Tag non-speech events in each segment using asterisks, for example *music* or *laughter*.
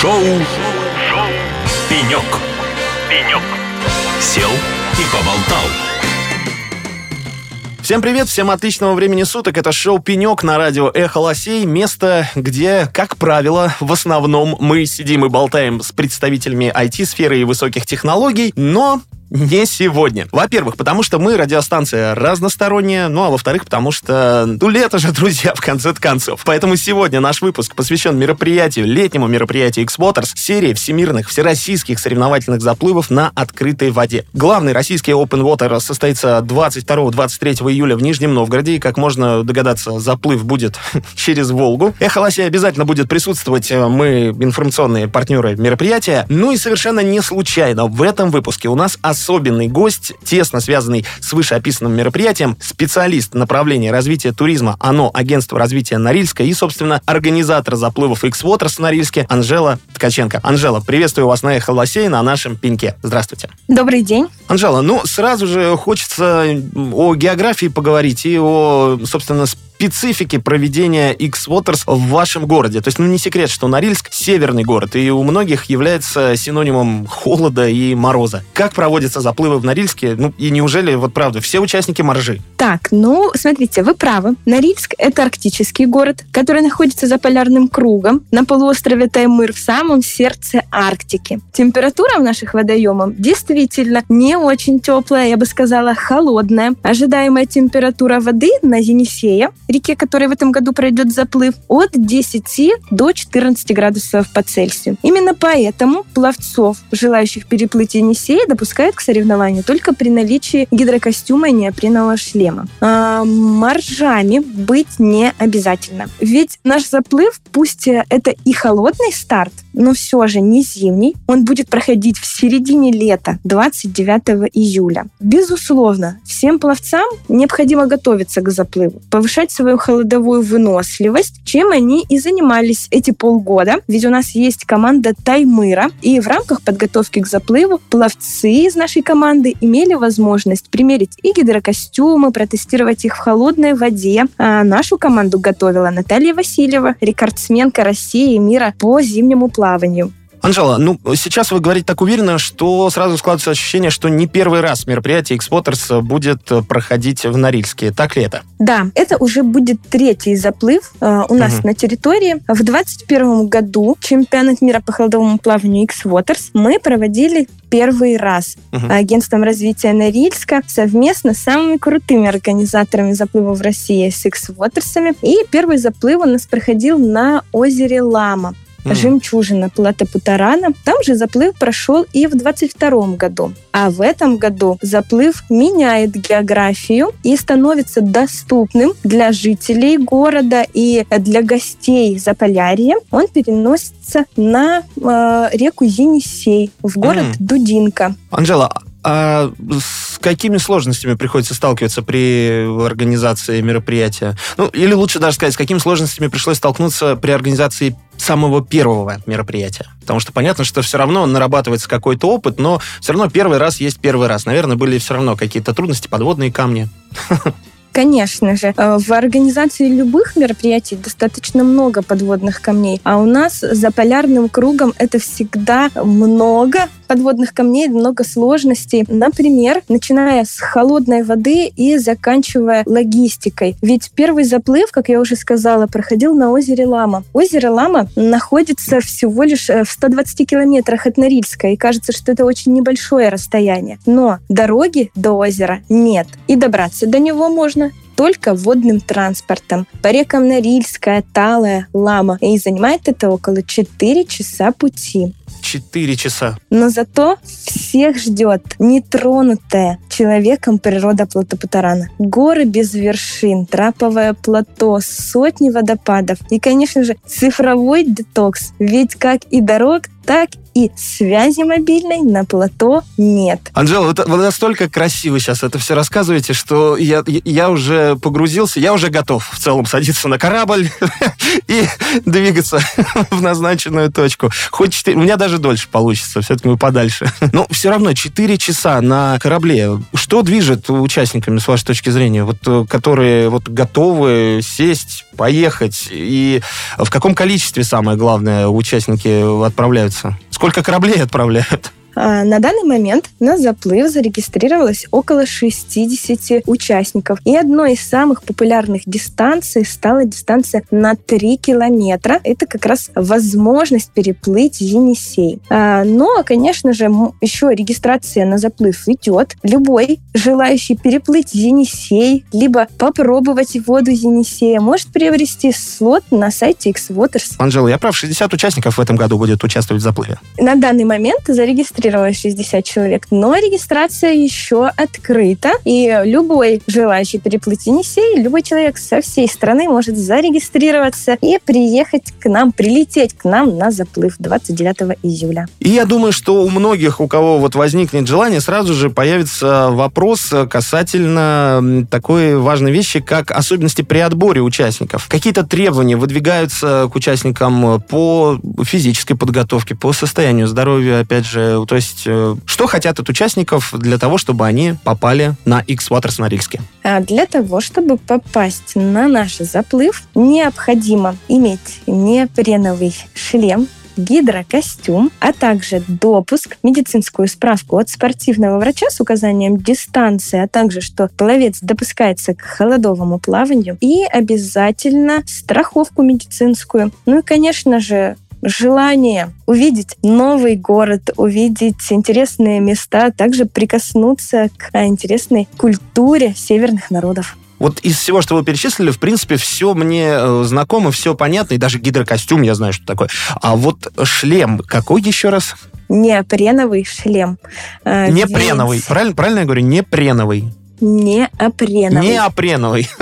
Шоу Шоу Пенек. Пенек. Сел и поболтал. Всем привет, всем отличного времени суток. Это шоу «Пенек» на радио «Эхо Лосей». Место, где, как правило, в основном мы сидим и болтаем с представителями IT-сферы и высоких технологий, но не сегодня. Во-первых, потому что мы радиостанция разносторонняя, ну а во-вторых, потому что, ну, лето же, *laughs* друзья, в конце концов. Поэтому сегодня наш выпуск посвящен мероприятию, летнему мероприятию X-Waters, серии всемирных всероссийских соревновательных заплывов на открытой воде. Главный российский Open Water состоится 22-23 июля в Нижнем Новгороде, и, как можно догадаться, заплыв будет *laughs* через Волгу. Эхо Лоси обязательно будет присутствовать, мы информационные партнеры мероприятия. Ну и совершенно не случайно в этом выпуске у нас особенный гость, тесно связанный с вышеописанным мероприятием, специалист направления развития туризма ОНО Агентство развития Норильска и, собственно, организатор заплывов X-Waters в Норильске Анжела Ткаченко. Анжела, приветствую вас на Эхо Лосей на нашем пеньке. Здравствуйте. Добрый день. Анжела, ну, сразу же хочется о географии поговорить и о, собственно, специфики проведения X-Waters в вашем городе. То есть, ну, не секрет, что Норильск — северный город, и у многих является синонимом холода и мороза. Как проводятся заплывы в Норильске? Ну, и неужели, вот правда, все участники моржи? Так, ну, смотрите, вы правы. Норильск — это арктический город, который находится за полярным кругом на полуострове Таймыр в самом сердце Арктики. Температура в наших водоемах действительно не очень теплая, я бы сказала, холодная. Ожидаемая температура воды на Енисея реке, которой в этом году пройдет заплыв, от 10 до 14 градусов по Цельсию. Именно поэтому пловцов, желающих переплыть Енисей, допускают к соревнованию только при наличии гидрокостюма и неопренового шлема. А моржами быть не обязательно. Ведь наш заплыв, пусть это и холодный старт, но все же не зимний. Он будет проходить в середине лета, 29 июля. Безусловно, всем пловцам необходимо готовиться к заплыву, повышать свою холодовую выносливость, чем они и занимались эти полгода. Ведь у нас есть команда Таймыра, и в рамках подготовки к заплыву пловцы из нашей команды имели возможность примерить и гидрокостюмы, протестировать их в холодной воде. А нашу команду готовила Наталья Васильева, рекордсменка России и мира по зимнему плаванию. Анжела, ну, сейчас вы говорите так уверенно, что сразу складывается ощущение, что не первый раз мероприятие Exporters будет проходить в Норильске. Так ли это? Да, это уже будет третий заплыв э, у нас угу. на территории. В 2021 году чемпионат мира по холодовому плаванию X-Waters мы проводили первый раз угу. агентством развития Норильска совместно с самыми крутыми организаторами заплыва в России с X-Waters'ами. И первый заплыв у нас проходил на озере Лама mm. жемчужина Плата Путарана. Там же заплыв прошел и в 22 году. А в этом году заплыв меняет географию и становится доступным для жителей города и для гостей Заполярья. Он переносится на э, реку Енисей в город mm. Дудинка. Анжела, а с какими сложностями приходится сталкиваться при организации мероприятия? Ну, или лучше даже сказать, с какими сложностями пришлось столкнуться при организации самого первого мероприятия? Потому что понятно, что все равно нарабатывается какой-то опыт, но все равно первый раз есть первый раз. Наверное, были все равно какие-то трудности, подводные камни. Конечно же, э, в организации любых мероприятий достаточно много подводных камней, а у нас за полярным кругом это всегда много подводных камней, много сложностей. Например, начиная с холодной воды и заканчивая логистикой. Ведь первый заплыв, как я уже сказала, проходил на озере Лама. Озеро Лама находится всего лишь э, в 120 километрах от Норильска, и кажется, что это очень небольшое расстояние. Но дороги до озера нет, и добраться до него можно только водным транспортом. По рекам Норильская, Талая, Лама. И занимает это около 4 часа пути. Четыре часа. Но зато всех ждет нетронутая человеком природа Платопутарана. Горы без вершин, траповое плато, сотни водопадов и, конечно же, цифровой детокс. Ведь как и дорог, так и связи мобильной на плато нет. Анжела, вы, вы настолько красиво сейчас это все рассказываете, что я, я уже погрузился, я уже готов в целом садиться на корабль *laughs* и двигаться *laughs* в назначенную точку. Хоть 4, у меня даже дольше получится, все-таки мы подальше. *laughs* Но все равно 4 часа на корабле. Что движет участниками, с вашей точки зрения, вот, э, которые вот готовы сесть, поехать? И в каком количестве, самое главное, участники отправляются? Сколько кораблей отправляют? А, на данный момент на заплыв зарегистрировалось около 60 участников. И одной из самых популярных дистанций стала дистанция на 3 километра. Это как раз возможность переплыть Енисей. А, но, конечно же, еще регистрация на заплыв идет. Любой желающий переплыть Енисей, либо попробовать воду Енисея, может приобрести слот на сайте X-Waters. Анжела, я прав, 60 участников в этом году будет участвовать в заплыве? На данный момент зарегистрировано зарегистрировалось 60 человек, но регистрация еще открыта, и любой желающий переплыть Енисей, любой человек со всей страны может зарегистрироваться и приехать к нам, прилететь к нам на заплыв 29 июля. И я думаю, что у многих, у кого вот возникнет желание, сразу же появится вопрос касательно такой важной вещи, как особенности при отборе участников. Какие-то требования выдвигаются к участникам по физической подготовке, по состоянию здоровья, опять же, то есть, э, что хотят от участников для того, чтобы они попали на X-Waters Норильске? А для того, чтобы попасть на наш заплыв, необходимо иметь неопреновый шлем, гидрокостюм, а также допуск, медицинскую справку от спортивного врача с указанием дистанции, а также, что пловец допускается к холодовому плаванию, и обязательно страховку медицинскую. Ну и, конечно же, желание увидеть новый город, увидеть интересные места, также прикоснуться к интересной культуре северных народов. Вот из всего, что вы перечислили, в принципе, все мне э, знакомо, все понятно, и даже гидрокостюм я знаю, что такое. А вот шлем какой еще раз? Неопреновый шлем. Э, Непреновый, Ведь... правильно, правильно я говорю? Непреновый. Неопреновый. Неопреновый. *laughs*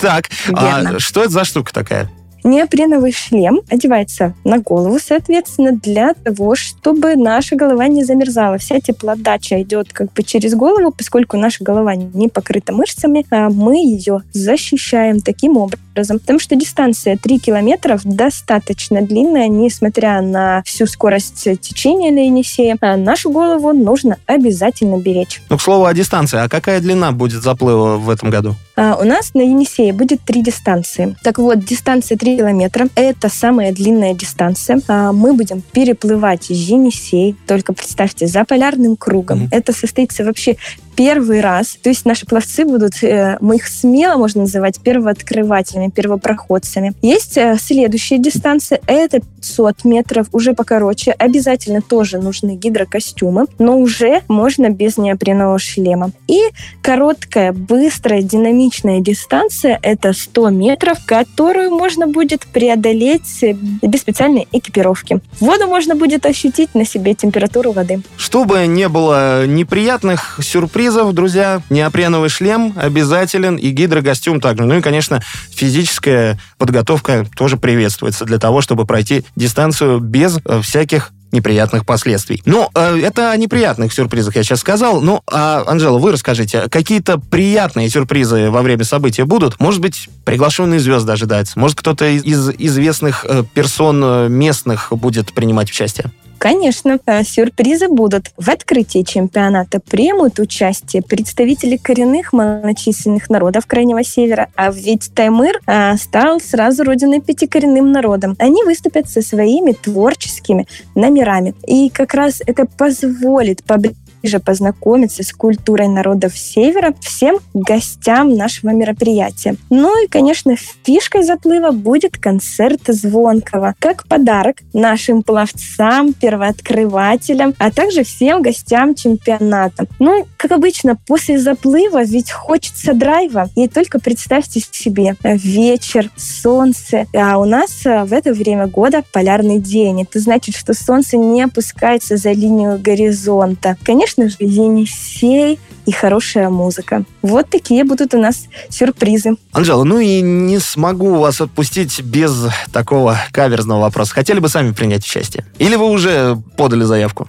Так, а что это за штука такая? Неопреновый шлем одевается на голову, соответственно, для того, чтобы наша голова не замерзала. Вся теплодача идет как бы через голову, поскольку наша голова не покрыта мышцами, а мы ее защищаем таким образом. Потому что дистанция 3 километров достаточно длинная, несмотря на всю скорость течения на Енисее. А нашу голову нужно обязательно беречь. Ну, к слову о дистанции. А какая длина будет заплыва в этом году? А, у нас на Енисее будет три дистанции. Так вот, дистанция 3 километра – это самая длинная дистанция. А, мы будем переплывать Енисей, только представьте, за полярным кругом. Mm-hmm. Это состоится вообще первый раз. То есть наши пловцы будут, э, мы их смело можно называть первооткрывателями, первопроходцами. Есть э, следующая дистанция, это 500 метров, уже покороче. Обязательно тоже нужны гидрокостюмы, но уже можно без неопренового шлема. И короткая, быстрая, динамичная дистанция – это 100 метров, которую можно будет преодолеть без специальной экипировки. Воду можно будет ощутить на себе температуру воды. Чтобы не было неприятных сюрпризов, сюрпризов, друзья. Неопреновый шлем обязателен и гидрокостюм также. Ну и, конечно, физическая подготовка тоже приветствуется для того, чтобы пройти дистанцию без э, всяких неприятных последствий. Ну, э, это о неприятных сюрпризах я сейчас сказал. Ну, а, Анжела, вы расскажите, какие-то приятные сюрпризы во время события будут? Может быть, приглашенные звезды ожидаются? Может, кто-то из, из известных э, персон местных будет принимать участие? Конечно, э, сюрпризы будут. В открытии чемпионата примут участие представители коренных малочисленных народов Крайнего Севера, а ведь Таймыр а, стал сразу родиной пяти коренным народам. Они выступят со своими творческими номерами. И как раз это позволит поближе ближе познакомиться с культурой народов Севера всем гостям нашего мероприятия. Ну и, конечно, фишкой заплыва будет концерт Звонкого, как подарок нашим пловцам, первооткрывателям, а также всем гостям чемпионата. Ну, как обычно, после заплыва ведь хочется драйва. И только представьте себе вечер, солнце, а у нас э, в это время года полярный день. Это значит, что солнце не опускается за линию горизонта. Конечно, конечно же, Енисей и хорошая музыка. Вот такие будут у нас сюрпризы. Анжела, ну и не смогу вас отпустить без такого каверзного вопроса. Хотели бы сами принять участие? Или вы уже подали заявку?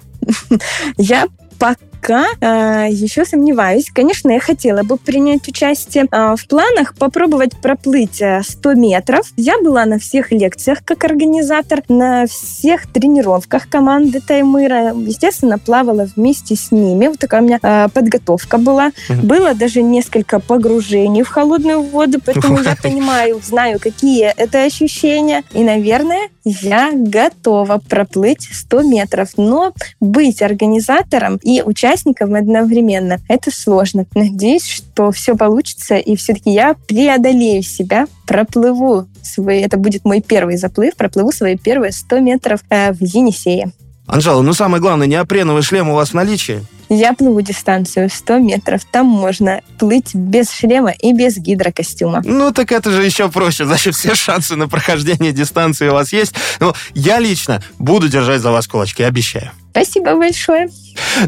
*laughs* Я пока э, еще сомневаюсь. Конечно, я хотела бы принять участие э, в планах, попробовать проплыть 100 э, метров. Я была на всех лекциях как организатор, на всех тренировках команды Таймыра. Естественно, плавала вместе с ними. Вот такая у меня э, подготовка была. Было даже несколько погружений в холодную воду, поэтому я *laughs* понимаю, знаю, какие это ощущения. И, наверное, я готова проплыть 100 метров. Но быть организатором и участником одновременно. Это сложно. Надеюсь, что все получится, и все-таки я преодолею себя, проплыву свой, это будет мой первый заплыв, проплыву свои первые 100 метров э, в Енисее. Анжела, ну самое главное, неопреновый шлем у вас в наличии? Я плыву дистанцию 100 метров. Там можно плыть без шлема и без гидрокостюма. Ну, так это же еще проще. Значит, все шансы на прохождение дистанции у вас есть. Ну, я лично буду держать за вас кулачки, обещаю. Спасибо большое.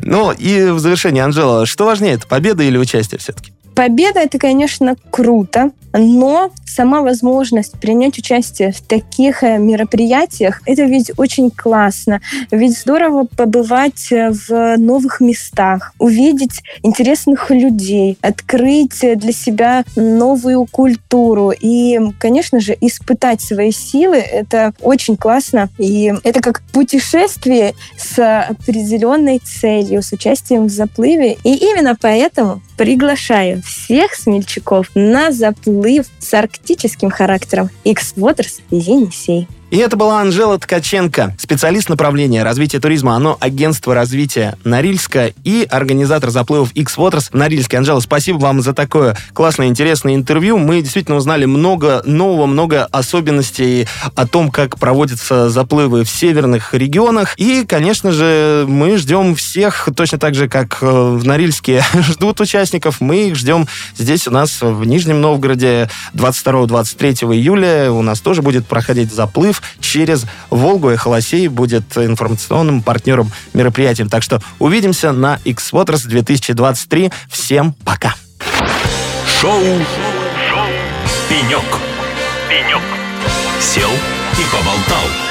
Ну, и в завершение, Анжела, что важнее, это победа или участие все-таки? Победа это, конечно, круто, но сама возможность принять участие в таких э, мероприятиях, это ведь очень классно. Ведь здорово побывать э, в новых местах, увидеть интересных людей, открыть для себя новую культуру и, конечно же, испытать свои силы. Это очень классно. И это как путешествие с определенной целью, с участием в заплыве. И именно поэтому приглашаю всех смельчаков на заплыв с арктическим характером X-Waters Енисей. И это была Анжела Ткаченко, специалист направления развития туризма, оно агентство развития Норильска и организатор заплывов X-Waters Норильский. Анжела, спасибо вам за такое классное, интересное интервью. Мы действительно узнали много нового, много особенностей о том, как проводятся заплывы в северных регионах. И, конечно же, мы ждем всех, точно так же, как э, в Норильске *laughs* ждут участников. Мы их ждем здесь у нас в Нижнем Новгороде 22-23 июля. У нас тоже будет проходить заплыв через Волгу. и Холосей будет информационным партнером мероприятия. Так что увидимся на X-Waters 2023. Всем пока. Шоу, Шоу. «Пенек». «Пенек». Сел и поболтал.